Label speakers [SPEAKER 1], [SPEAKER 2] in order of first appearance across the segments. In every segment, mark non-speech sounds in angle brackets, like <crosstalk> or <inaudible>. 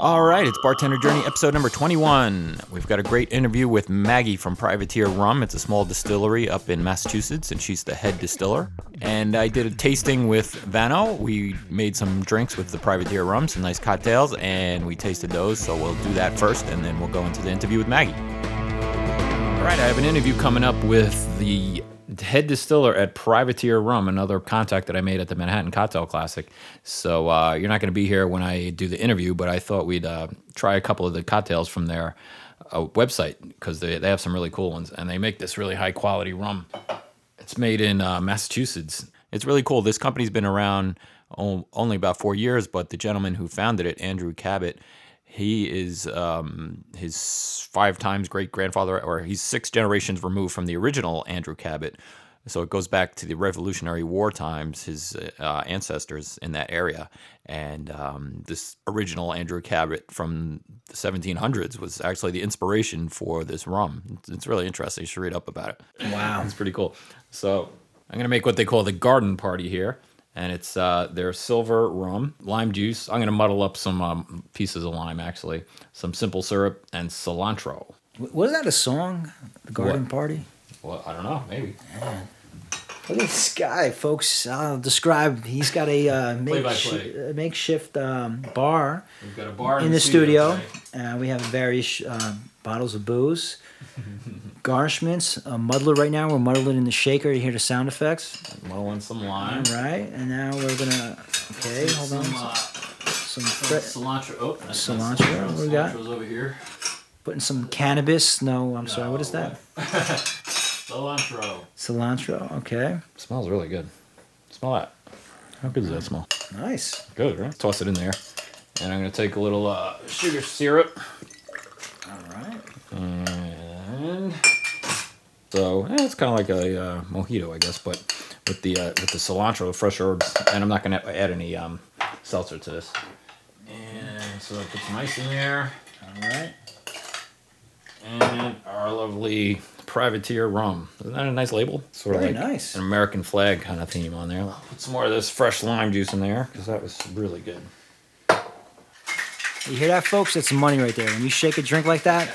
[SPEAKER 1] All right, it's Bartender Journey episode number 21. We've got a great interview with Maggie from Privateer Rum. It's a small distillery up in Massachusetts, and she's the head distiller. And I did a tasting with Vano. We made some drinks with the Privateer Rum, some nice cocktails, and we tasted those. So we'll do that first, and then we'll go into the interview with Maggie. All right, I have an interview coming up with the head distiller at Privateer Rum, another contact that I made at the Manhattan Cocktail Classic. So uh, you're not going to be here when I do the interview, but I thought we'd uh, try a couple of the cocktails from their uh, website because they, they have some really cool ones and they make this really high quality rum. It's made in uh, Massachusetts. It's really cool. This company's been around only about four years, but the gentleman who founded it, Andrew Cabot, he is um, his five times great grandfather, or he's six generations removed from the original Andrew Cabot. So it goes back to the Revolutionary War times, his uh, ancestors in that area. And um, this original Andrew Cabot from the 1700s was actually the inspiration for this rum. It's, it's really interesting. You should read up about it.
[SPEAKER 2] Wow.
[SPEAKER 1] It's pretty cool. So I'm going to make what they call the garden party here. And it's uh, their silver rum, lime juice. I'm going to muddle up some um, pieces of lime, actually, some simple syrup, and cilantro.
[SPEAKER 2] Was that a song? The Garden
[SPEAKER 1] What?
[SPEAKER 2] Party?
[SPEAKER 1] Well, I don't know, maybe.
[SPEAKER 2] Look at this guy, folks. I'll describe. He's got a uh, makeshift, uh, makeshift um, bar
[SPEAKER 1] We've got a bar
[SPEAKER 2] in the studio. Uh, we have various uh, bottles of booze, <laughs> garnishments, a muddler right now. We're muddling in the shaker. You hear the sound effects.
[SPEAKER 1] Muddling some
[SPEAKER 2] All
[SPEAKER 1] lime.
[SPEAKER 2] right, and now we're gonna. Okay, hold on.
[SPEAKER 1] Some, uh,
[SPEAKER 2] Some
[SPEAKER 1] some
[SPEAKER 2] fre-
[SPEAKER 1] cilantro. Oh, that's
[SPEAKER 2] Cilantro,
[SPEAKER 1] cilantro.
[SPEAKER 2] what we got?
[SPEAKER 1] Cilantro's over here.
[SPEAKER 2] putting some cannabis. No, I'm sorry. What is that? <laughs>
[SPEAKER 1] Cilantro.
[SPEAKER 2] Cilantro. Okay,
[SPEAKER 1] Smells really good. Smell that. How good does that smell?
[SPEAKER 2] nice.
[SPEAKER 1] Good, right? Toss it in there. And I'm going to take a little uh, sugar syrup.
[SPEAKER 2] All right.
[SPEAKER 1] And so eh, it's kind of like a uh, mojito, I guess, but with the uh, with the cilantro, fresh herbs, and I'm not going to add any um, seltzer to this. And so I put some ice in there,
[SPEAKER 2] All right.
[SPEAKER 1] and our lovely privateer rum. Isn't that a nice label? Sort
[SPEAKER 2] Very
[SPEAKER 1] like
[SPEAKER 2] nice.
[SPEAKER 1] an American flag kind of theme on there. Put some more of this fresh lime juice in there because that was really good.
[SPEAKER 2] You hear that, folks? That's money right there. When you shake a drink like that,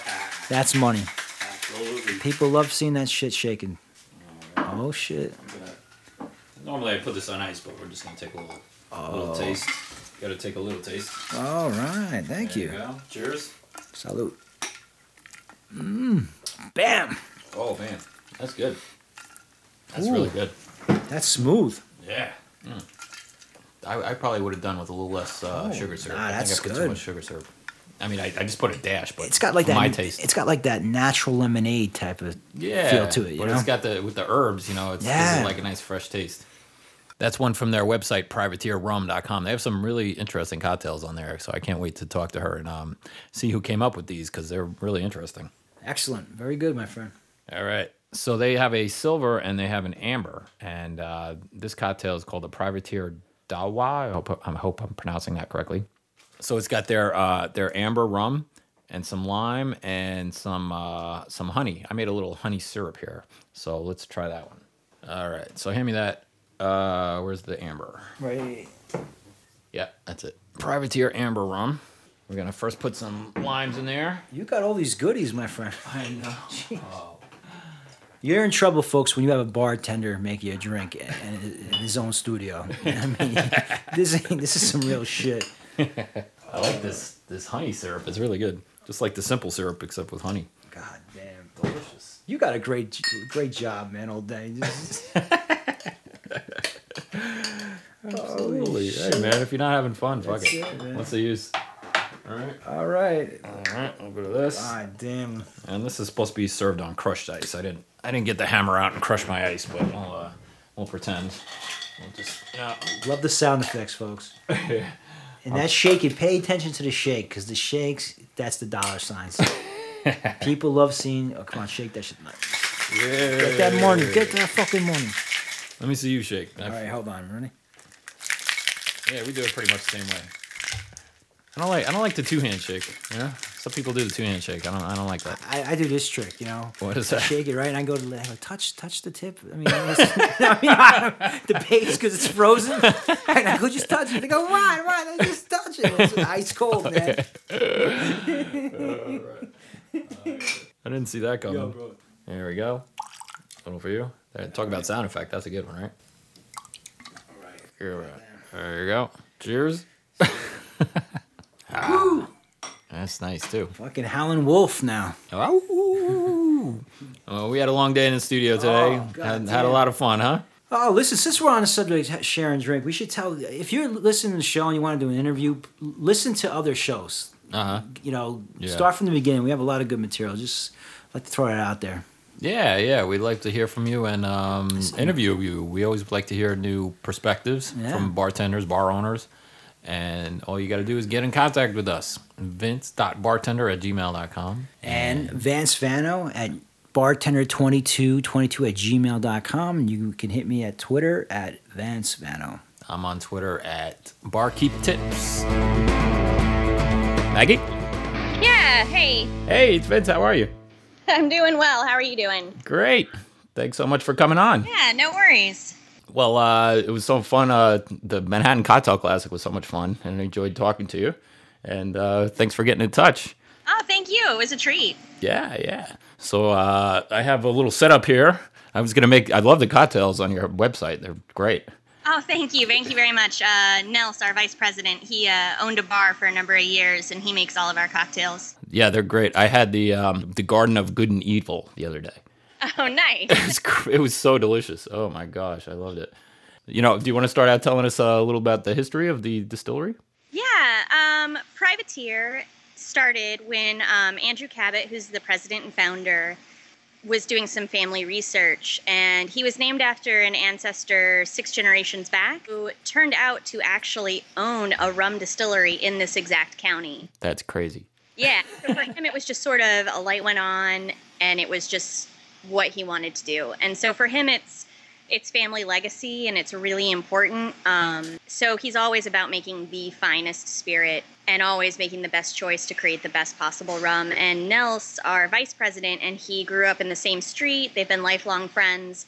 [SPEAKER 2] that's money. People love seeing that shit shaking. Oh shit.
[SPEAKER 1] Normally I put this on ice, but we're just gonna take a little, little taste. Got to take a little taste.
[SPEAKER 2] All right. Thank
[SPEAKER 1] There
[SPEAKER 2] you.
[SPEAKER 1] go. Cheers.
[SPEAKER 2] Salute. Mmm. Bam.
[SPEAKER 1] Oh man, that's good. That's
[SPEAKER 2] Ooh.
[SPEAKER 1] really good.
[SPEAKER 2] That's smooth.
[SPEAKER 1] Yeah. Mm. I, I probably would have done with a little less uh,
[SPEAKER 2] Oh,
[SPEAKER 1] sugar syrup.
[SPEAKER 2] nah,
[SPEAKER 1] I
[SPEAKER 2] that's
[SPEAKER 1] think I put
[SPEAKER 2] good.
[SPEAKER 1] too much sugar syrup. I mean, I, I just put a dash, but
[SPEAKER 2] It's got like that.
[SPEAKER 1] my taste.
[SPEAKER 2] It's got like that natural lemonade type of
[SPEAKER 1] yeah,
[SPEAKER 2] feel to it. You
[SPEAKER 1] but
[SPEAKER 2] know.
[SPEAKER 1] it's got the with the herbs. You know, it's,
[SPEAKER 2] Yeah.
[SPEAKER 1] like a nice fresh taste. That's one from their website, privateerrum.com. They have some really interesting cocktails on there, so I can't wait to talk to her and um, see who came up with these because they're really interesting.
[SPEAKER 2] Excellent. Very good, my friend.
[SPEAKER 1] All right. So they have a silver and they have an amber, and uh, this cocktail is called the Privateer Dawa. I hope, I hope I'm pronouncing that correctly. So it's got their uh, their amber rum and some lime and some uh, some honey. I made a little honey syrup here, so let's try that one. All right. So hand me that. Uh, where's the amber?
[SPEAKER 2] Right.
[SPEAKER 1] Yeah, that's it. Privateer amber rum. We're gonna first put some limes in there.
[SPEAKER 2] You got all these goodies, my friend.
[SPEAKER 1] I know. <laughs>
[SPEAKER 2] You're in trouble, folks, when you have a bartender make you a drink in, in his own studio. <laughs> I mean, <laughs> this ain't, this is some real shit.
[SPEAKER 1] I like this this honey syrup. It's really good. Just like the simple syrup, except with honey.
[SPEAKER 2] God damn.
[SPEAKER 1] Delicious.
[SPEAKER 2] You got a great great job, man, all day. Just-
[SPEAKER 1] Absolutely. Hey man, if you're not having fun, fuck
[SPEAKER 2] That's
[SPEAKER 1] it.
[SPEAKER 2] it, man.
[SPEAKER 1] What's the use? All right.
[SPEAKER 2] all right.
[SPEAKER 1] All right. I'll go to this.
[SPEAKER 2] God damn.
[SPEAKER 1] And this is supposed to be served on crushed ice. I didn't. I didn't get the hammer out and crush my ice, but we'll uh, we'll pretend. We'll just yeah.
[SPEAKER 2] Love the sound effects, folks. <laughs> And that shaking, pay attention to the shake, because the shakes, that's the dollar signs. <laughs> People love seeing, oh, come on, shake that shit.
[SPEAKER 1] Yeah.
[SPEAKER 2] Get that money. Get that fucking money.
[SPEAKER 1] Let me see you shake.
[SPEAKER 2] All right, hold on, ready?
[SPEAKER 1] Yeah, we do it pretty much the same way. I don't like. I don't like the two hand shake. You know, some people do the two hand shake. I don't. I don't like that.
[SPEAKER 2] I, I do this trick, you know.
[SPEAKER 1] What is
[SPEAKER 2] I
[SPEAKER 1] that?
[SPEAKER 2] shake it right, and I go to I go, touch touch the tip. I mean, <laughs> <laughs> I mean the base because it's frozen. <laughs> And I go just touch it. They go why why? I just touch touch it. It's ice cold, man.
[SPEAKER 1] I didn't see that coming. There we go. A little for you. There, talk about sound effect. That's a good one, right? All right. Here we go. There you go. Cheers. Ah, that's nice too.
[SPEAKER 2] Fucking howling wolf now.
[SPEAKER 1] Oh, well, we had a long day in the studio today.
[SPEAKER 2] Oh,
[SPEAKER 1] had, had a lot of fun, huh?
[SPEAKER 2] Oh, listen, since we're on the subject of sharing drink, we should tell if you're listening to the show and you want to do an interview, listen to other shows.
[SPEAKER 1] Uh huh.
[SPEAKER 2] You know,
[SPEAKER 1] Yeah.
[SPEAKER 2] start from the beginning. We have a lot of good material. Just like to throw it out there.
[SPEAKER 1] Yeah, yeah. We'd like to hear from you and um, interview you. We always like to hear new perspectives
[SPEAKER 2] Yeah.
[SPEAKER 1] from bartenders, bar owners. And all you got to do is get in contact with us. Vince.bartender at gmail.com.
[SPEAKER 2] And Vance Vano at bartender2222 at gmail.com. And you can hit me at Twitter at Vance Vano.
[SPEAKER 1] I'm on Twitter at barkeeptips. Maggie?
[SPEAKER 3] Yeah, hey.
[SPEAKER 1] Hey, it's Vince. How are you? <laughs>
[SPEAKER 3] I'm doing well. How are you doing?
[SPEAKER 1] Great. Thanks so much for coming on.
[SPEAKER 3] Yeah, no worries.
[SPEAKER 1] Well, uh, it was so fun. Uh, the Manhattan Cocktail Classic was so much fun, and I enjoyed talking to you. And uh, thanks for getting in touch.
[SPEAKER 3] Oh, thank you. It was a treat.
[SPEAKER 1] Yeah, yeah. So uh, I have a little setup here. I was gonna make. I love the cocktails on your website. They're great.
[SPEAKER 3] Oh, thank you. Thank you very much. Uh, Nels, our vice president, he uh, owned a bar for a number of years and he makes all of our cocktails.
[SPEAKER 1] Yeah, they're great. I had the um, the Garden of Good and Evil the other day. <laughs>
[SPEAKER 3] Oh, nice.
[SPEAKER 1] It was, it was so delicious. Oh my gosh, I loved it. You know, do you want to start out telling us uh, a little about the history of the distillery?
[SPEAKER 3] yeah, um, Privateer started when um, Andrew Cabot, who's the president and founder, was doing some family research. And he was named after an ancestor six generations back who turned out to actually own a rum distillery in this exact county.
[SPEAKER 1] That's crazy.
[SPEAKER 3] Yeah. So for him, it was just sort of a light went on, and it was just what he wanted to do. And so for him, it's it's family legacy, and it's really important. Um, so he's always about making the finest spirit and always making the best choice to create the best possible rum. And Nels, our vice president, and he grew up in the same street. They've been lifelong friends.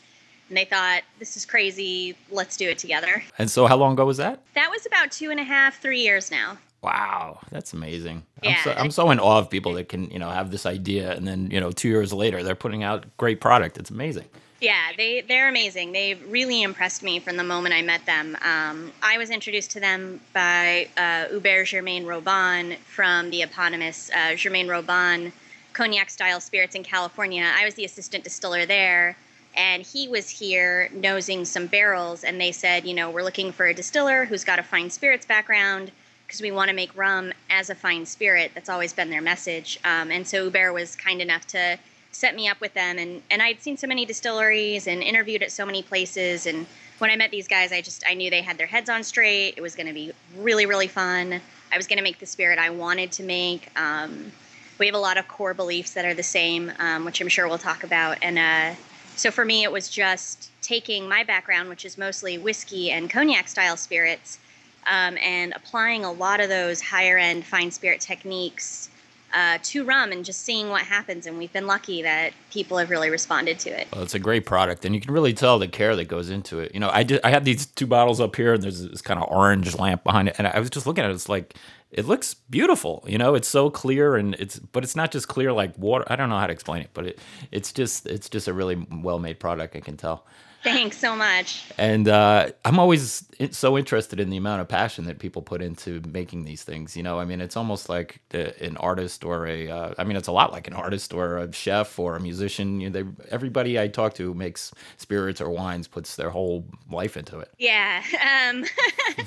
[SPEAKER 3] And they thought, this is crazy. Let's do it together.
[SPEAKER 1] And so, how long ago was that?
[SPEAKER 3] That was about two and a half, three years now.
[SPEAKER 1] Wow, that's amazing.
[SPEAKER 3] Yeah.
[SPEAKER 1] I'm, so, I'm so in awe of people that can, you know, have this idea and then, you know, two years later they're putting out great product. It's amazing.
[SPEAKER 3] Yeah, they they're amazing. They really impressed me from the moment I met them. Um, I was introduced to them by uh, Hubert Germain Robin from the eponymous uh, Germain Robin cognac style spirits in California. I was the assistant distiller there, and he was here nosing some barrels. And they said, you know, we're looking for a distiller who's got a fine spirits background because we want to make rum as a fine spirit. That's always been their message. Um, and so Hubert was kind enough to set me up with them. And and I'd seen so many distilleries and interviewed at so many places. And when I met these guys I just I knew they had their heads on straight. It was going to be really really fun. I was going to make the spirit I wanted to make. Um, we have a lot of core beliefs that are the same um, which I'm sure we'll talk about. And uh, so for me it was just taking my background which is mostly whiskey and cognac style spirits um, and applying a lot of those higher end fine spirit techniques uh, to rum and just seeing what happens. And we've been lucky that people have really responded to it.
[SPEAKER 1] Well, it's a great product, and you can really tell the care that goes into it. You know, I I have these two bottles up here, and there's this kind of orange lamp behind it, and I was just looking at it. It's like it looks beautiful. You know, it's so clear, and it's but it's not just clear like water. I don't know how to explain it, but it it's just it's just a really well made product. I can tell.
[SPEAKER 3] Thanks so much.
[SPEAKER 1] And uh, I'm always so interested in the amount of passion that people put into making these things. You know, I mean, it's almost like an artist or a, uh, I mean, it's a lot like an artist or a chef or a musician. You know, they, everybody I talk to who makes spirits or wines puts their whole life into it.
[SPEAKER 3] Yeah, um, <laughs>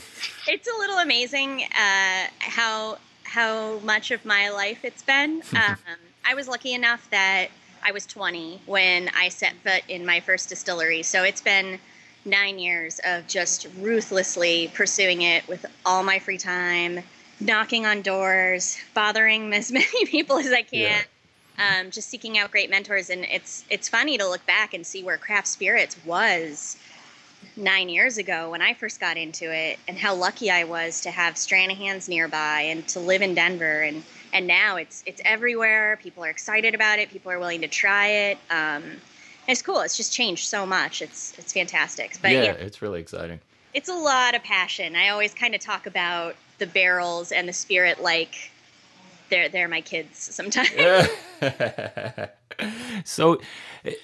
[SPEAKER 3] it's a little amazing uh, how how much of my life it's been. <laughs> Um, I was lucky enough that I was 20 when I set foot in my first distillery, so it's been nine years of just ruthlessly pursuing it with all my free time, knocking on doors, bothering <laughs> as many people as I can. Um, just seeking out great mentors, and it's it's funny to look back and see where craft spirits was nine years ago when I first got into it, and how lucky I was to have Stranahan's nearby and to live in Denver, and and now it's it's everywhere. People are excited about it. People are willing to try it. Um, it's cool. It's just changed so much. It's it's fantastic. But
[SPEAKER 1] yeah,
[SPEAKER 3] yeah,
[SPEAKER 1] it's really exciting.
[SPEAKER 3] it's a lot of passion. I always kind of talk about the barrels and the spirit like they're they're my kids sometimes. <laughs> <laughs>
[SPEAKER 1] so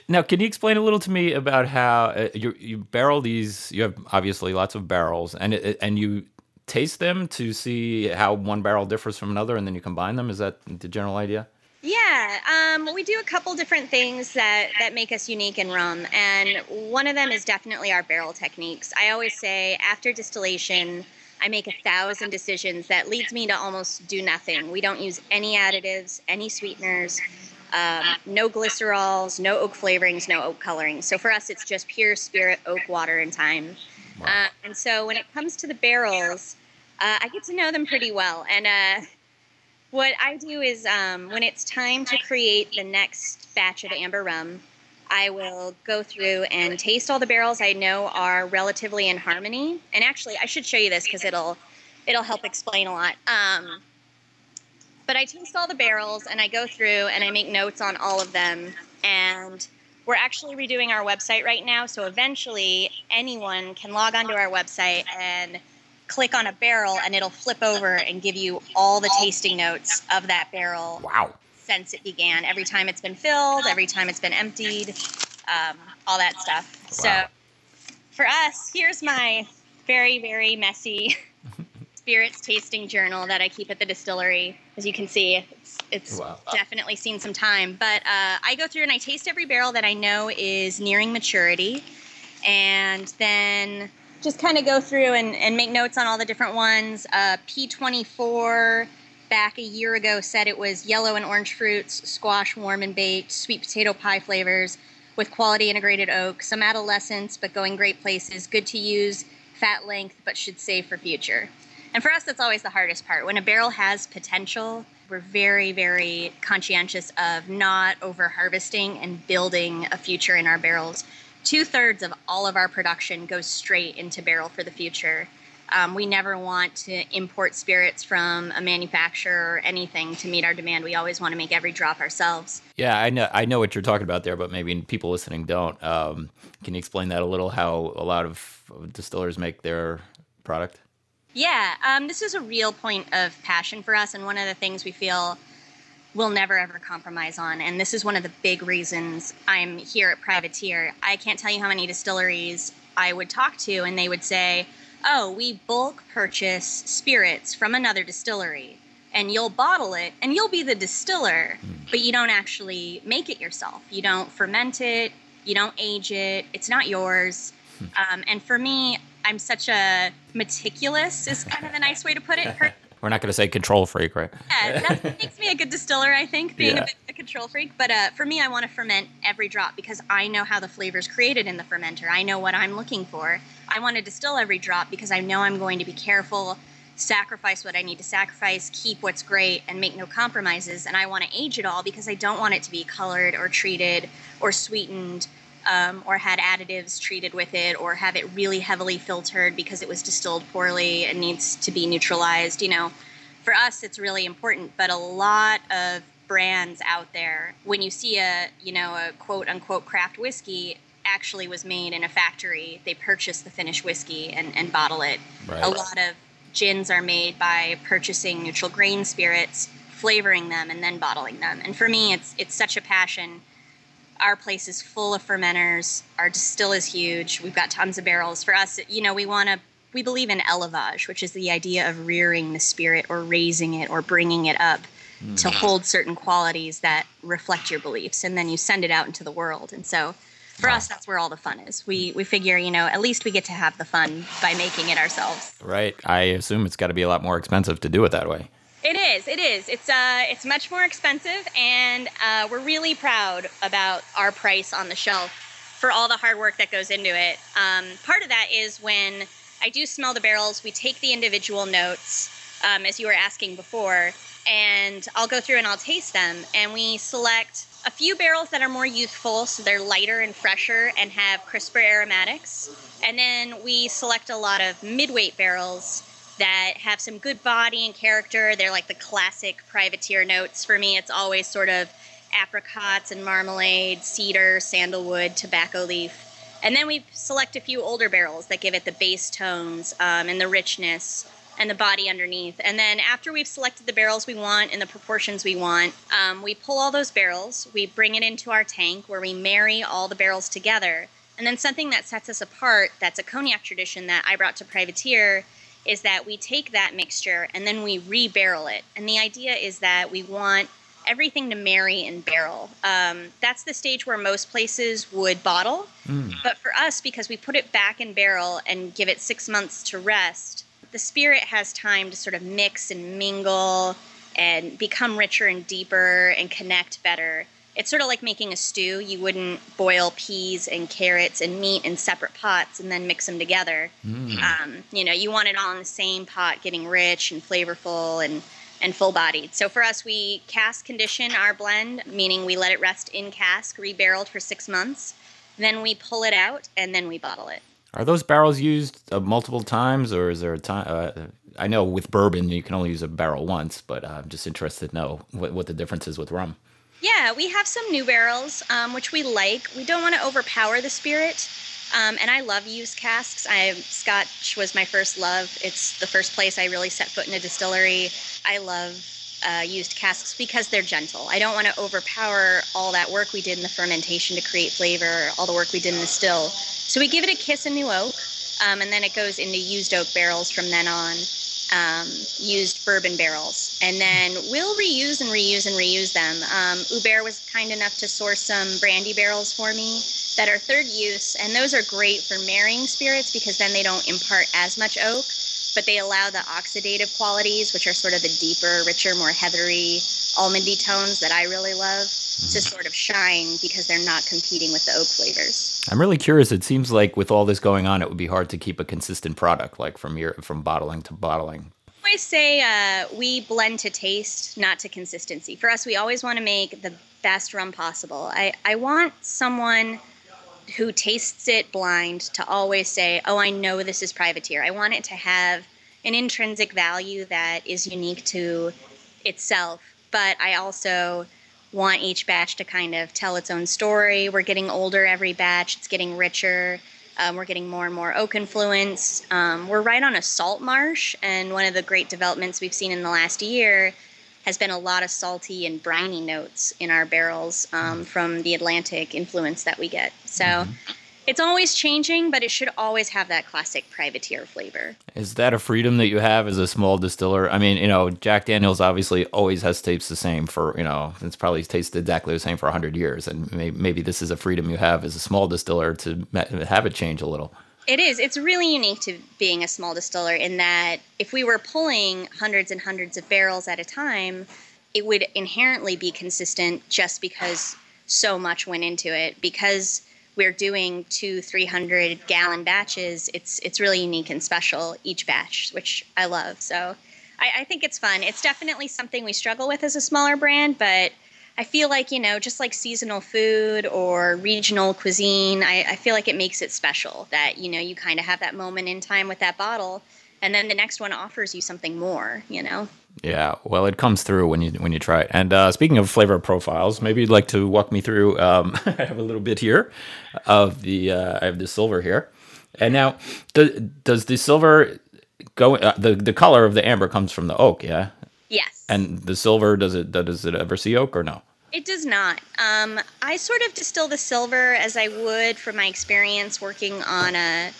[SPEAKER 1] now can you explain a little to me about how uh, you you barrel these you have obviously lots of barrels and it, and you taste them to see how one barrel differs from another and then you combine them is that the general idea
[SPEAKER 3] yeah, um, we do a couple different things that, that make us unique in rum, and one of them is definitely our barrel techniques. I always say after distillation, I make a thousand decisions that leads me to almost do nothing. We don't use any additives, any sweeteners, um, no glycerols, no oak flavorings, no oak coloring. So for us, it's just pure spirit oak water and time. Wow. Uh, and so when it comes to the barrels, uh, I get to know them pretty well, and. Uh, what I do is um, when it's time to create the next batch of amber rum, I will go through and taste all the barrels I know are relatively in harmony. And actually, I should show you this because it'll it'll help explain a lot. Um, but I taste all the barrels and I go through and I make notes on all of them. And we're actually redoing our website right now, so eventually anyone can log onto our website and click on a barrel and it'll flip over and give you all the tasting notes of that barrel.
[SPEAKER 1] Wow.
[SPEAKER 3] Since it began, every time it's been filled, every time it's been emptied, um, all that stuff. Wow. So for us, here's my very, very messy spirits tasting journal that I keep at the distillery. As you can see, it's, it's wow. definitely seen some time. But uh, I go through and I taste every barrel that I know is nearing maturity. And then just kind of go through and, and make notes on all the different ones. Uh, P24 back a year ago said it was yellow and orange fruits, squash warm and baked, sweet potato pie flavors with quality integrated oak, some adolescence but going great places, good to use, fat length but should save for future. And for us, that's always the hardest part. When a barrel has potential, we're very, very conscientious of not over harvesting and building a future in our barrels two thirds of all of our production goes straight into barrel for the future. Um, we never want to import spirits from a manufacturer or anything to meet our demand. We always want to make every drop ourselves.
[SPEAKER 1] Yeah, I know. I know what you're talking about there, but maybe people listening don't. Um, can you explain that a little? How a lot of distillers make their product?
[SPEAKER 3] Yeah, um, this is a real point of passion for us, and one of the things we feel we'll never ever compromise on. And this is one of the big reasons I'm here at Privateer. I can't tell you how many distilleries I would talk to, and they would say, Oh, we bulk purchase spirits from another distillery, and you'll bottle it, and you'll be the distiller, hmm. but you don't actually make it yourself. You don't ferment it, you don't age it, it's not yours. Hmm. Um, and for me, I'm such a meticulous, is kind of a nice way to put it. <laughs>
[SPEAKER 1] We're not going to say control freak, right?
[SPEAKER 3] Yeah, that <laughs> makes me a good distiller, I think, being yeah. a bit of a control freak. But uh, for me, I want to ferment every drop because I know how the flavor's created in the fermenter. I know what I'm looking for. I want to distill every drop because I know I'm going to be careful, sacrifice what I need to sacrifice, keep what's great, and make no compromises. And I want to age it all because I don't want it to be colored or treated or sweetened um, or had additives treated with it or have it really heavily filtered because it was distilled poorly and needs to be neutralized. You know, for us, it's really important, but a lot of brands out there, when you see a, you know, a quote unquote craft whiskey, actually was made in a factory. They purchase the finished whiskey and, and bottle it. Right. A lot of gins are made by purchasing neutral grain spirits, flavoring them, and then bottling them. And for me, it's it's such a passion our place is full of fermenters. Our distill is huge. We've got tons of barrels. For us, you know, we want to we believe in élevage, which is the idea of rearing the spirit or raising it or bringing it up mm. to hold certain qualities that reflect your beliefs, and then you send it out into the world. And so, for wow. us, that's where all the fun is. We we figure, you know, at least we get to have the fun by making it ourselves.
[SPEAKER 1] Right. I assume it's got to be a lot more expensive to do it that way.
[SPEAKER 3] It is. It is. It's uh, it's much more expensive, and uh, we're really proud about our price on the shelf for all the hard work that goes into it. Um, part of that is when I do smell the barrels, we take the individual notes, um, as you were asking before, and I'll go through and I'll taste them, and we select a few barrels that are more youthful, so they're lighter and fresher and have crisper aromatics, and then we select a lot of midweight barrels that have some good body and character. They're like the classic privateer notes. For me, it's always sort of apricots and marmalade, cedar, sandalwood, tobacco leaf. And then we select a few older barrels that give it the base tones um, and the richness. and the body underneath. And then after we've selected the barrels we want and the proportions we want, um, we pull all those barrels, we bring it into our tank where we marry all the barrels together. And then something that sets us apart, that's a cognac tradition that I brought to Privateer, is that we take that mixture and then we re-barrel it. And the idea is that we want everything to marry in barrel. Um, that's the stage where most places would bottle. Mm. But for us, because we put it back in barrel and give it six months to rest, the spirit has time to sort of mix and mingle and become richer and deeper and connect better. It's sort of like making a stew. You wouldn't boil peas and carrots and meat in separate pots and then mix them together. Mm. Um, you know, you want it all in the same pot, getting rich and flavorful and and full bodied. So for us, we cask condition our blend, meaning we let it rest in cask, rebarreled for six months. Then we pull it out and then we bottle it.
[SPEAKER 1] Are those barrels used uh, multiple times, or is there a time? Uh, I know with bourbon you can only use a barrel once, but I'm just interested to know what, what the difference is with rum.
[SPEAKER 3] Yeah, we have some new barrels, um, which we like. We don't want to overpower the spirit. Um, and I love used casks. I Scotch was my first love. It's the first place I really set foot in a distillery. I love uh, used casks because they're gentle. I don't want to overpower all that work we did in the fermentation to create flavor, all the work we did in the still. So we give it a kiss in new oak, um, and then it goes into used oak barrels from then on. Um, used bourbon barrels, and then we'll reuse and reuse and reuse them. Um, Hubert was kind enough to source some brandy barrels for me that are third use, and those are great for marrying spirits because then they don't impart as much oak, but they allow the oxidative qualities, which are sort of the deeper, richer, more heathery, almondy tones that I really love, mm-hmm. to sort of shine because they're not competing with the oak flavors.
[SPEAKER 1] I'm really curious. It seems like with all this going on, it would be hard to keep a consistent product, like from your from bottling to bottling.
[SPEAKER 3] I always say uh, we blend to taste, not to consistency. For us, we always want to make the best rum possible. I, I want someone who tastes it blind to always say, "Oh, I know this is privateer." I want it to have an intrinsic value that is unique to itself, but I also want each batch to kind of tell its own story. We're getting older every batch; it's getting richer. Um, we're getting more and more oak influence. Um, we're right on a salt marsh, and one of the great developments we've seen in the last year has been a lot of salty and briny notes in our barrels um, from the Atlantic influence that we get. So mm-hmm. It's always changing, but it should always have that classic privateer flavor.
[SPEAKER 1] Is that a freedom that you have as a small distiller? I mean, you know, Jack Daniels obviously always has tapes the same for, you know, it's probably tasted exactly the same for 100 years. And maybe, maybe this is a freedom you have as a small distiller to have it change a little.
[SPEAKER 3] It is. It's really unique to being a small distiller in that if we were pulling hundreds and hundreds of barrels at a time, it would inherently be consistent just because so much went into it. Because we're doing two, three hundred gallon batches, it's it's really unique and special each batch, which I love. So I, I think it's fun. It's definitely something we struggle with as a smaller brand, but I feel like, you know, just like seasonal food or regional cuisine, I, I feel like it makes it special that, you know, you kind of have that moment in time with that bottle and then the next one offers you something more, you know?
[SPEAKER 1] Yeah, well, it comes through when you when you try it. And uh, speaking of flavor profiles, maybe you'd like to walk me through. Um, <laughs> I have a little bit here of the uh, I have the silver here, and now the, does the silver go? Uh, the the color of the amber comes from the oak, yeah.
[SPEAKER 3] Yes.
[SPEAKER 1] And the silver does it does it ever see oak or no?
[SPEAKER 3] It does not. Um, I sort of distill the silver as I would from my experience working on a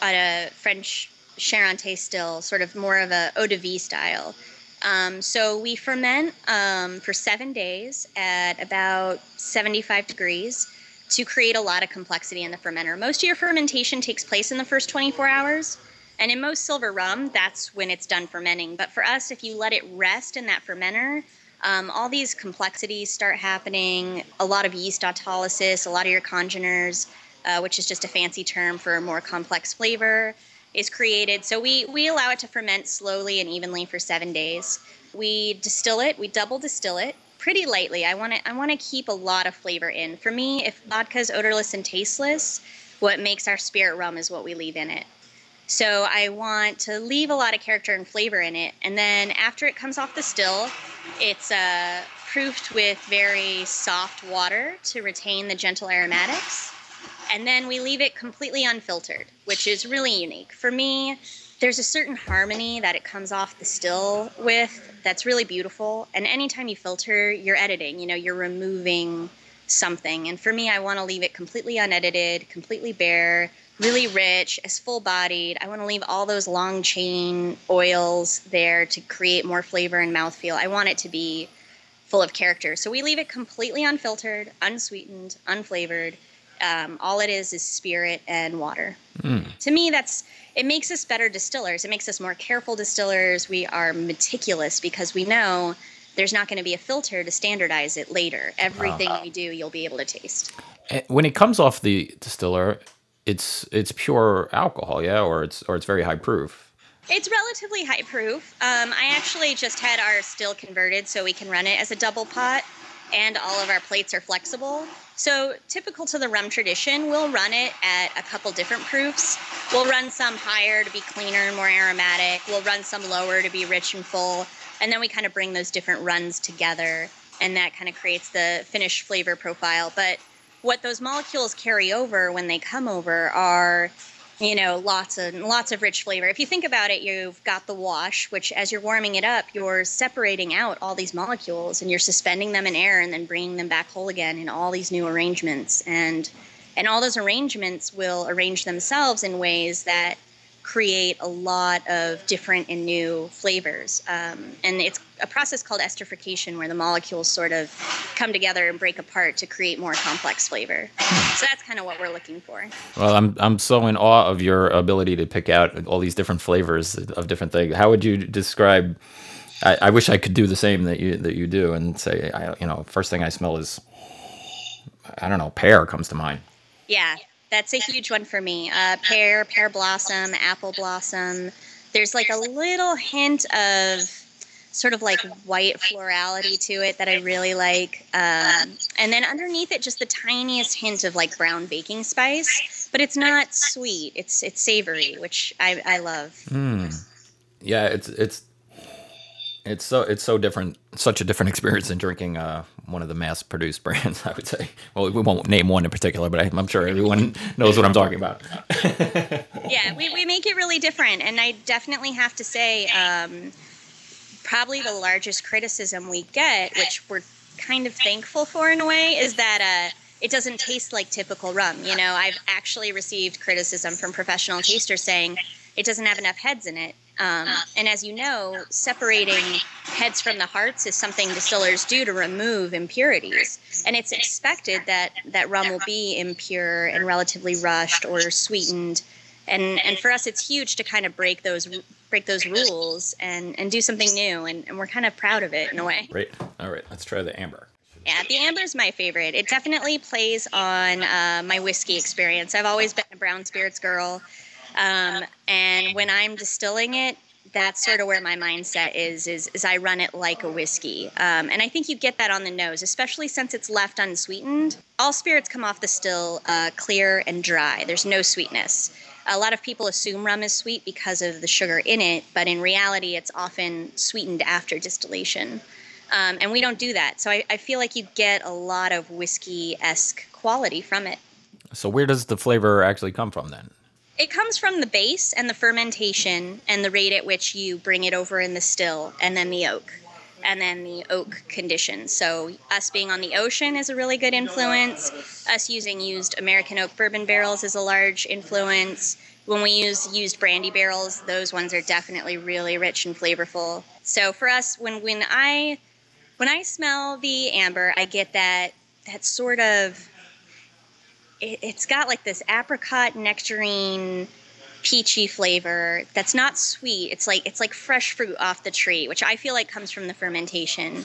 [SPEAKER 3] on a French Charente still, sort of more of a eau de vie style. Um, so we ferment um, for seven days at about 75 degrees to create a lot of complexity in the fermenter. Most of your fermentation takes place in the first 24 hours. And in most silver rum, that's when it's done fermenting. But for us, if you let it rest in that fermenter, um, all these complexities start happening. A lot of yeast autolysis, a lot of your congeners, uh, which is just a fancy term for a more complex flavor, is created. So we we allow it to ferment slowly and evenly for seven days. We distill it. We double distill it pretty lightly. I want to I want to keep a lot of flavor in. For me, if vodka is odorless and tasteless, what makes our spirit rum is what we leave in it. So I want to leave a lot of character and flavor in it. And then after it comes off the still, it's uh, proofed with very soft water to retain the gentle aromatics. And then we leave it completely unfiltered, which is really unique. For me, there's a certain harmony that it comes off the still with that's really beautiful. And anytime you filter, you're editing, you know, you're removing something. And for me, I want to leave it completely unedited, completely bare, really rich, as full bodied. I want to leave all those long chain oils there to create more flavor and mouthfeel. I want it to be full of character. So we leave it completely unfiltered, unsweetened, unflavored. Um, all it is is spirit and water. Mm. To me, that's it makes us better distillers. It makes us more careful distillers. We are meticulous because we know there's not going to be a filter to standardize it later. Everything wow. we do, you'll be able to taste.
[SPEAKER 1] When it comes off the distiller, it's it's pure alcohol, yeah, or it's or it's very high proof.
[SPEAKER 3] It's relatively high proof. Um, I actually just had our still converted so we can run it as a double pot, and all of our plates are flexible. So, typical to the rum tradition, we'll run it at a couple different proofs. We'll run some higher to be cleaner and more aromatic. We'll run some lower to be rich and full. And then we kind of bring those different runs together, and that kind of creates the finished flavor profile. But what those molecules carry over when they come over are you know lots of lots of rich flavor. If you think about it you've got the wash which as you're warming it up you're separating out all these molecules and you're suspending them in air and then bringing them back whole again in all these new arrangements. And and all those arrangements will arrange themselves in ways that create a lot of different and new flavors. Um, and it's a process called esterification where the molecules sort of come together and break apart to create more complex flavor. So that's kind of what we're looking for.
[SPEAKER 1] Well, I'm, I'm so in awe of your ability to pick out all these different flavors of different things. How would you describe? I, I wish I could do the same that you that you do and say, I, you know, first thing I smell is, I don't know, pear comes to mind.
[SPEAKER 3] Yeah, that's a huge one for me. Uh, pear, pear blossom, apple blossom. There's like a little hint of sort of like white florality to it that I really like. Um, and then underneath it, just the tiniest hint of like brown baking spice, but it's not sweet. It's it's savory, which I, I love.
[SPEAKER 1] Mm. Yeah, it's it's it's so it's so different, such a different <laughs> experience than drinking uh, one of the mass-produced <laughs> brands. I would say. Well, we won't name one in particular, but I, am sure everyone <laughs> knows what I'm talking about.
[SPEAKER 3] yeah, we, we make it really different, and I definitely have to say, um, probably the largest criticism we get, which we're kind of thankful for in a way, is that. Uh, it doesn't taste like typical rum. You know, I've actually received criticism from professional tasters saying it doesn't have enough heads in it. Um, and as you know, separating heads from the hearts is something distillers do to remove impurities. And it's expected that, that rum will be impure and relatively rushed or sweetened. And, and for us, it's huge to kind of break those break those rules and, and do something new. And, and we're kind of proud of it in a way.
[SPEAKER 1] Great. All right, let's try the amber.
[SPEAKER 3] Yeah, the amber is my favorite. It definitely plays on uh, my whiskey experience. I've always been a brown spirits girl. Um, and when I'm distilling it, that's sort of where my mindset is, is, is I run it like a whiskey. Um, and I think you get that on the nose, especially since it's left unsweetened. All spirits come off the still uh, clear and dry. There's no sweetness. A lot of people assume rum is sweet because of the sugar in it, but in reality, it's often sweetened after distillation. Um, and we don't do that. So I, I feel like you get a lot of whiskey esque quality from it.
[SPEAKER 1] So where does the flavor actually come from then?
[SPEAKER 3] It comes from the base and the fermentation and the rate at which you bring it over in the still, and then the oak, and then the oak conditions. So, us being on the ocean is a really good influence. Us using used American oak bourbon barrels is a large influence. When we use used brandy barrels, those ones are definitely really rich and flavorful. So, for us, when when I when I smell the amber, I get that that sort of it, has got like this apricot nectarine peachy flavor that's not sweet. It's like it's like fresh fruit off the tree, which I feel like comes from the fermentation.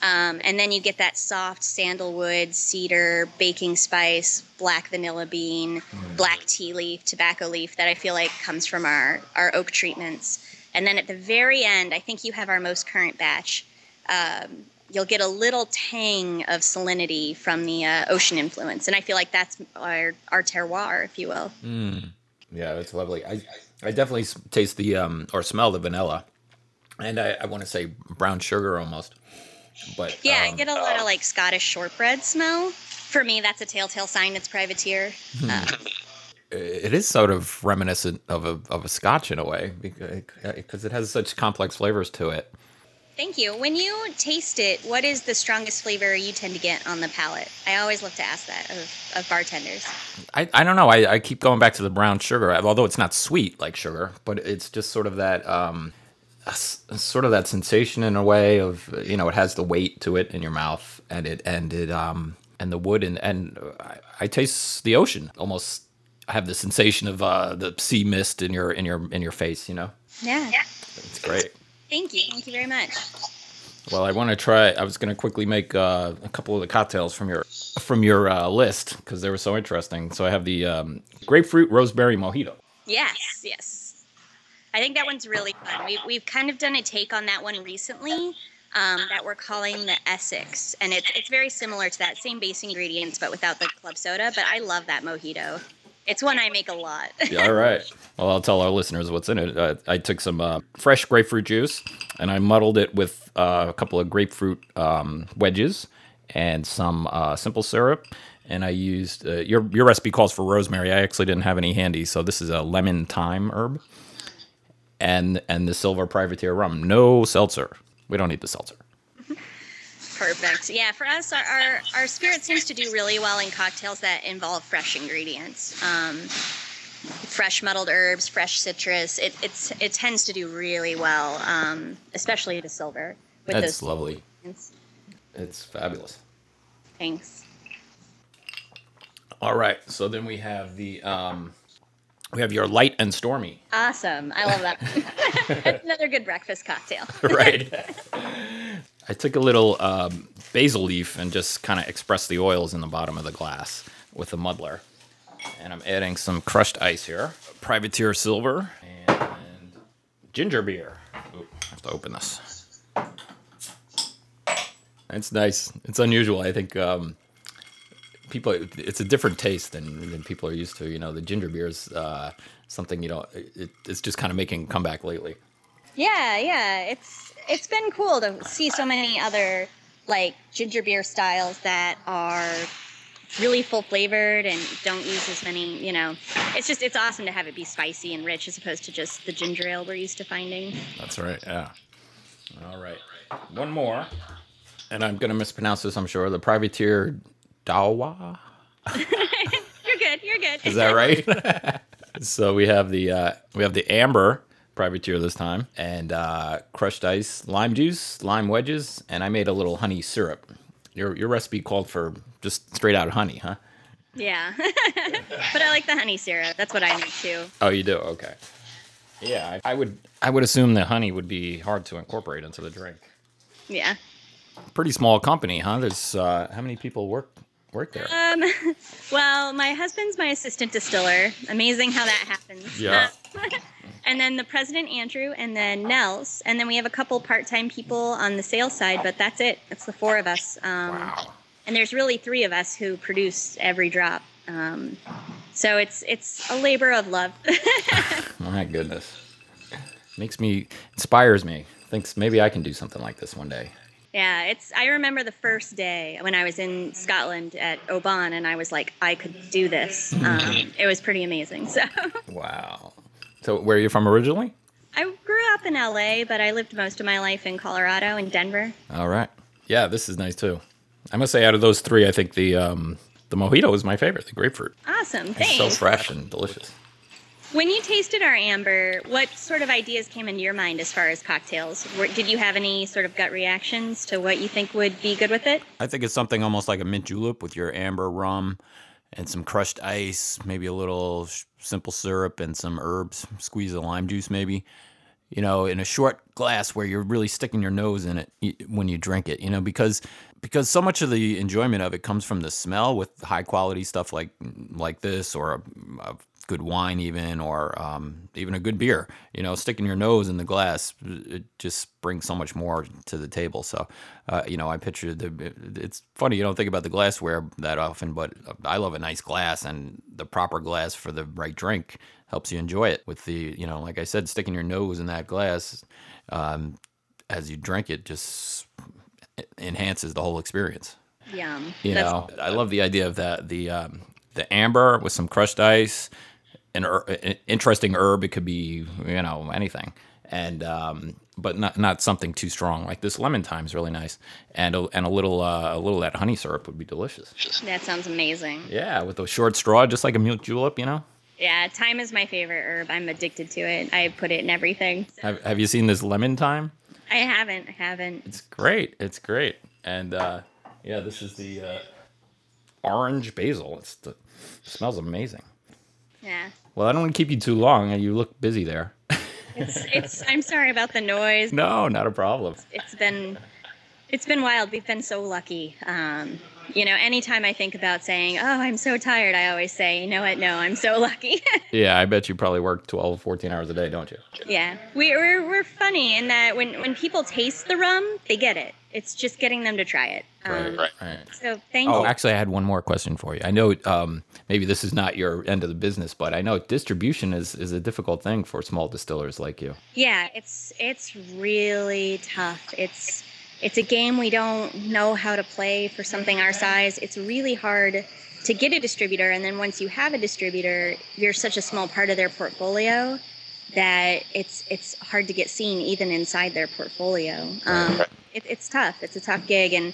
[SPEAKER 3] Um, and then you get that soft sandalwood, cedar, baking spice, black vanilla bean, mm. black tea leaf, tobacco leaf that I feel like comes from our, our oak treatments. And then at the very end, I think you have our most current batch. Um, you'll get a little tang of salinity from the uh, ocean influence, and I feel like that's our our terroir, if you will.
[SPEAKER 1] Mm. Yeah, it's lovely. I I definitely taste the um or smell the vanilla, and I, I want to say brown sugar almost. But
[SPEAKER 3] yeah, um, I get a lot of like Scottish shortbread smell. For me, that's a telltale sign it's privateer. Hmm. Uh,
[SPEAKER 1] it is sort of reminiscent of a of a Scotch in a way because it has such complex flavors to it.
[SPEAKER 3] Thank you. When you taste it, what is the strongest flavor you tend to get on the palate? I always love to ask that of, of bartenders.
[SPEAKER 1] I, I don't know. I, I keep going back to the brown sugar, although it's not sweet like sugar, but it's just sort of that um, sort of that sensation in a way of you know it has the weight to it in your mouth and it and it um and the wood and and I, I taste the ocean almost. I have the sensation of uh, the sea mist in your in your in your face. You know.
[SPEAKER 3] Yeah.
[SPEAKER 1] It's great.
[SPEAKER 3] Thank you. Thank you very much.
[SPEAKER 1] Well, I want to try. I was going to quickly make uh, a couple of the cocktails from your from your uh, list because they were so interesting. So I have the um, grapefruit rosemary mojito.
[SPEAKER 3] Yes, yes. I think that one's really fun. We've we've kind of done a take on that one recently. Um, that we're calling the Essex, and it's it's very similar to that same base ingredients, but without the club soda. But I love that mojito. It's one I make a lot. <laughs>
[SPEAKER 1] yeah, all right. Well, I'll tell our listeners what's in it. Uh, I took some uh, fresh grapefruit juice and I muddled it with uh, a couple of grapefruit um, wedges and some uh, simple syrup. And I used uh, your your recipe calls for rosemary. I actually didn't have any handy, so this is a lemon thyme herb, and and the silver privateer rum. No seltzer. We don't need the seltzer.
[SPEAKER 3] Perfect. Yeah, for us, our, our, our spirit seems to do really well in cocktails that involve fresh ingredients. Um, fresh muddled herbs, fresh citrus. It, it's, it tends to do really well, um, especially the silver.
[SPEAKER 1] With That's those lovely. It's fabulous.
[SPEAKER 3] Thanks.
[SPEAKER 1] All right. So then we have the um, we have your light and stormy.
[SPEAKER 3] Awesome. I love that. <laughs> That's another good breakfast cocktail. <laughs>
[SPEAKER 1] right. <laughs> I took a little um, basil leaf and just kind of expressed the oils in the bottom of the glass with a muddler. And I'm adding some crushed ice here, privateer silver, and ginger beer. Ooh, I have to open this. It's nice. It's unusual. I think um, people it's a different taste than, than people are used to. You know, the ginger beer is uh, something you know it, it's just kind of making a comeback lately.
[SPEAKER 3] Yeah, yeah, it's it's been cool to see so many other like ginger beer styles that are really full flavored and don't use as many, you know. It's just it's awesome to have it be spicy and rich as opposed to just the ginger ale we're used to finding.
[SPEAKER 1] That's right. Yeah. All right. One more. And I'm going to mispronounce this, I'm sure. The privateer Dawa. <laughs>
[SPEAKER 3] you're good. You're good.
[SPEAKER 1] Is that right? <laughs> so we have the uh, we have the amber privateer this time, and uh, crushed ice, lime juice, lime wedges, and I made a little honey syrup. Your your recipe called for just straight out honey, huh?
[SPEAKER 3] Yeah, <laughs> but I like the honey syrup. That's what I make too.
[SPEAKER 1] Oh, you do? Okay. Yeah, I, I would I would assume that honey would be hard to incorporate into the drink.
[SPEAKER 3] Yeah.
[SPEAKER 1] Pretty small company, huh? There's uh, how many people work work there?
[SPEAKER 3] Um, <laughs> well, my husband's my assistant distiller. Amazing how that happens.
[SPEAKER 1] Yeah.
[SPEAKER 3] And then the president Andrew, and then Nels, and then we have a couple part-time people on the sales side, but that's it. That's the four of us. Um, wow. And there's really three of us who produce every drop. Um, so it's it's a labor of love. <laughs>
[SPEAKER 1] My goodness, makes me inspires me. Thinks maybe I can do something like this one day.
[SPEAKER 3] Yeah, it's. I remember the first day when I was in Scotland at Oban, and I was like, I could do this. <laughs> Um, it was pretty amazing. So.
[SPEAKER 1] Wow. So, where are you from originally?
[SPEAKER 3] I grew up in LA, but I lived most of my life in Colorado and Denver.
[SPEAKER 1] All right. Yeah, this is nice too. I must say, out of those three, I think the um, the mojito is my favorite. The grapefruit.
[SPEAKER 3] Awesome. Thanks.
[SPEAKER 1] It's so fresh and delicious.
[SPEAKER 3] When you tasted our amber, what sort of ideas came into your mind as far as cocktails? Did you have any sort of gut reactions to what you think would be good with it?
[SPEAKER 1] I think it's something almost like a mint julep with your amber rum and some crushed ice, maybe a little simple syrup and some herbs, squeeze of lime juice maybe. You know, in a short glass where you're really sticking your nose in it when you drink it, you know, because because so much of the enjoyment of it comes from the smell with high quality stuff like like this or a, a good wine even or um, even a good beer you know sticking your nose in the glass it just brings so much more to the table so uh, you know i picture the it's funny you don't think about the glassware that often but i love a nice glass and the proper glass for the right drink helps you enjoy it with the you know like i said sticking your nose in that glass um, as you drink it just enhances the whole experience
[SPEAKER 3] Yum.
[SPEAKER 1] You That's know, I love the idea of that. The um, the amber with some crushed ice, an, her- an interesting herb. It could be you know anything, and um, but not not something too strong. Like this lemon thyme is really nice, and a, and a little uh, a little of that honey syrup would be delicious.
[SPEAKER 3] That sounds amazing.
[SPEAKER 1] Yeah, with a short straw, just like a mint julep, you know.
[SPEAKER 3] Yeah, thyme is my favorite herb. I'm addicted to it. I put it in everything.
[SPEAKER 1] Have, have you seen this lemon thyme?
[SPEAKER 3] I haven't. I haven't.
[SPEAKER 1] It's great. It's great. And uh, yeah, this is the uh, orange basil. It's the, it smells amazing.
[SPEAKER 3] Yeah.
[SPEAKER 1] Well, I don't want to keep you too long. You look busy there.
[SPEAKER 3] It's it's I'm sorry about the noise.
[SPEAKER 1] no, not a problem.
[SPEAKER 3] It's been it's been wild. We've been so lucky. Um, you know, anytime I think about saying, "Oh, I'm so tired," I always say, "You know what? No, I'm so lucky." <laughs>
[SPEAKER 1] Yeah, I bet you probably work 12, 14 hours a day, don't you?
[SPEAKER 3] yeah, we, we're we're funny in that when when people taste the rum, they get it. It's just getting them to try it. Um,
[SPEAKER 1] right. right.
[SPEAKER 3] So thank
[SPEAKER 1] Oh,
[SPEAKER 3] you.
[SPEAKER 1] actually, I had one more question for you. I know um, maybe this is not your end of the business, but I know distribution is, is a difficult thing for small distillers like you.
[SPEAKER 3] Yeah, it's it's really tough. It's it's a game we don't know how to play for something our size. It's really hard to get a distributor and then once you have a distributor, you're such a small part of their portfolio that it's it's hard to get seen even inside their portfolio. Um, it, it's tough. It's a tough gig and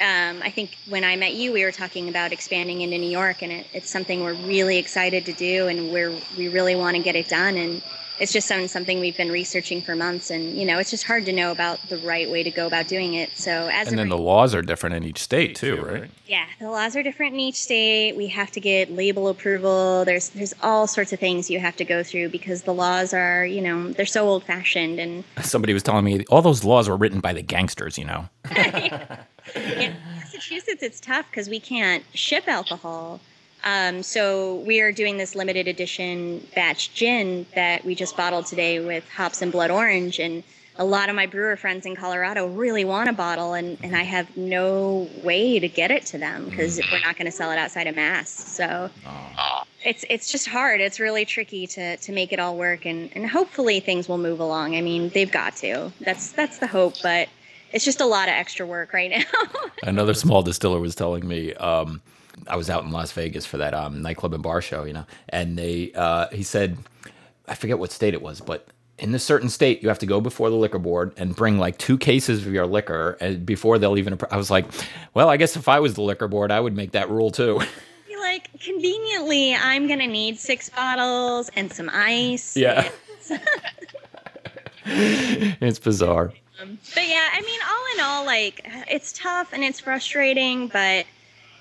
[SPEAKER 3] um, I think when I met you, we were talking about expanding into New York, and it, it's something we're really excited to do, and we're we really want to get it done. And it's just some, something we've been researching for months, and you know, it's just hard to know about the right way to go about doing it. So as
[SPEAKER 1] And
[SPEAKER 3] of
[SPEAKER 1] then the laws are different in each state, too, right?
[SPEAKER 3] yeah, the laws are different in each state. We have to get label approval. There's there's all sorts of things you have to go through because the laws are, you know, they're so old fashioned and <laughs>
[SPEAKER 1] Somebody was telling me all those laws were written by the gangsters, you know? <laughs>
[SPEAKER 3] in Massachusetts, it's tough because we can't ship alcohol. Um, so we are doing this limited edition batch gin that we just bottled today with hops and blood orange. And a lot of my brewer friends in Colorado really want a bottle, and, and I have no way to get it to them because we're not going to sell it outside of Mass. So it's it's just hard. It's really tricky to to make it all work, and and hopefully things will move along. I mean, they've got to. That's that's the hope, but it's just a lot of extra work right now. <laughs>
[SPEAKER 1] Another small distiller was telling me, um, I was out in Las Vegas for that um, nightclub and bar show, you know, and they, uh, he said, I forget what state it was, but in this certain state, you have to go before the liquor board and bring like two cases of your liquor before they'll even. I was like, well, I guess if I was the liquor board, I would make that rule too. <laughs>
[SPEAKER 3] Like, conveniently, I'm gonna need six bottles and some ice.
[SPEAKER 1] yeah. <laughs> it's bizarre.
[SPEAKER 3] But yeah, I mean, all in all, like, it's tough and it's frustrating, but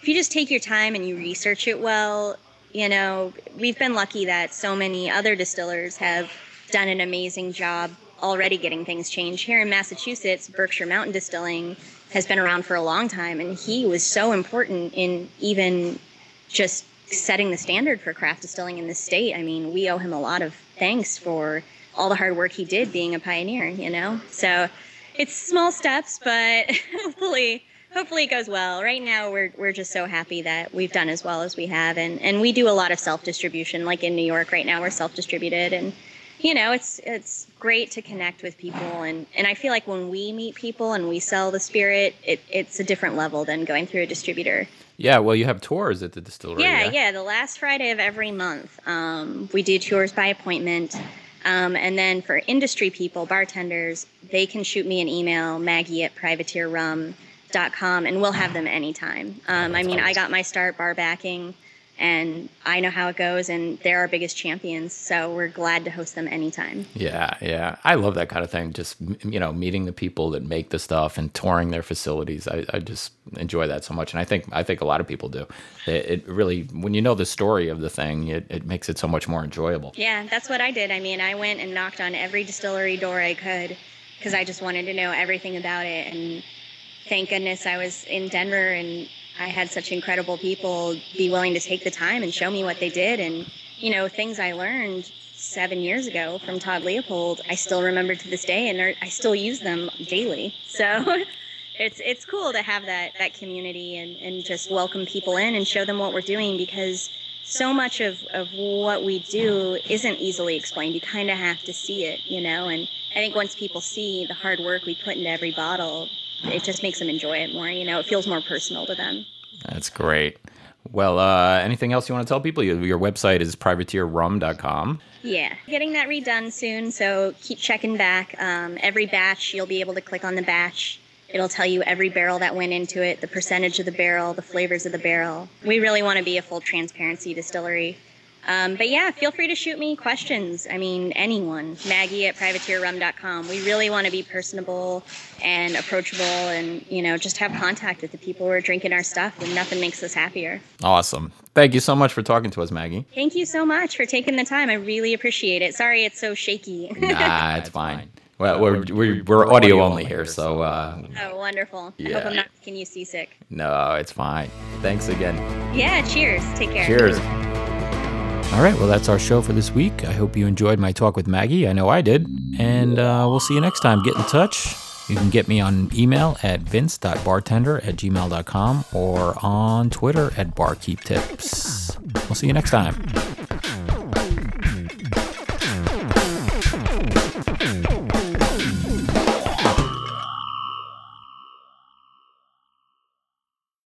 [SPEAKER 3] if you just take your time and you research it well, you know, we've been lucky that so many other distillers have done an amazing job already getting things changed. Here in Massachusetts, Berkshire Mountain Distilling has been around for a long time, and he was so important in even just setting the standard for craft distilling in the state. I mean, we owe him a lot of thanks for all the hard work he did being a pioneer, you know? So it's small steps, but <laughs> hopefully hopefully it goes well. Right now we're we're just so happy that we've done as well as we have and and we do a lot of self-distribution like in New York right now we're self-distributed and you know, it's it's great to connect with people and and I feel like when we meet people and we sell the spirit, it it's a different level than going through a distributor.
[SPEAKER 1] Yeah, well, you have tours at the distillery.
[SPEAKER 3] Yeah, yeah. The last Friday of every month, um, we do tours by appointment. Um, and then for industry people, bartenders, they can shoot me an email, Maggie at privateerrum.com, and we'll have them anytime. Um, I mean, I got my start bar backing, and I know how it goes, and they're our biggest champions. So we're glad to host them anytime.
[SPEAKER 1] Yeah, yeah. I love that kind of thing. Just, you know, meeting the people that make the stuff and touring their facilities. I, I just enjoy that so much. And I think, I think a lot of people do. It, it really, when you know the story of the thing, it, it makes it so much more enjoyable.
[SPEAKER 3] Yeah, that's what I did. I mean, I went and knocked on every distillery door I could because I just wanted to know everything about it. And thank goodness I was in Denver and I had such incredible people be willing to take the time and show me what they did. And, you know, things I learned seven years ago from Todd Leopold, I still remember to this day and are- I still use them daily. So. <laughs> It's, it's cool to have that, that community and, and just welcome people in and show them what we're doing because so much of, of what we do isn't easily explained. You kind of have to see it, you know. And I think once people see the hard work we put into every bottle, it just makes them enjoy it more. You know, it feels more personal to them.
[SPEAKER 1] That's great. Well, uh, anything else you want to tell people? Your, your website is privateerrum.com.
[SPEAKER 3] Yeah, getting that redone soon, so keep checking back. Um, every batch, you'll be able to click on the batch. It'll tell you every barrel that went into it, the percentage of the barrel, the flavors of the barrel. We really want to be a full transparency distillery. Um, but yeah, feel free to shoot me questions. I mean, anyone. Maggie at privateerrum.com. We really want to be personable and approachable and, you know, just have contact with the people who are drinking our stuff, and nothing makes us happier.
[SPEAKER 1] Awesome. Thank you so much for talking to us, Maggie.
[SPEAKER 3] Thank you so much for taking the time. I really appreciate it. Sorry it's so shaky.
[SPEAKER 1] nah, it's <laughs> fine. Well, we're, we're, we're audio only here, so. Uh,
[SPEAKER 3] oh, wonderful. I hope I'm not making you seasick.
[SPEAKER 1] no, it's fine. Thanks again.
[SPEAKER 3] Yeah, cheers. Take care.
[SPEAKER 1] Cheers. All right, well, that's our show for this week. I hope you enjoyed my talk with Maggie. I know I did. And uh, we'll see you next time. Get in touch. You can get me on email at vince.bartender at gmail.com or on Twitter at barkeeptips. We'll see you next time.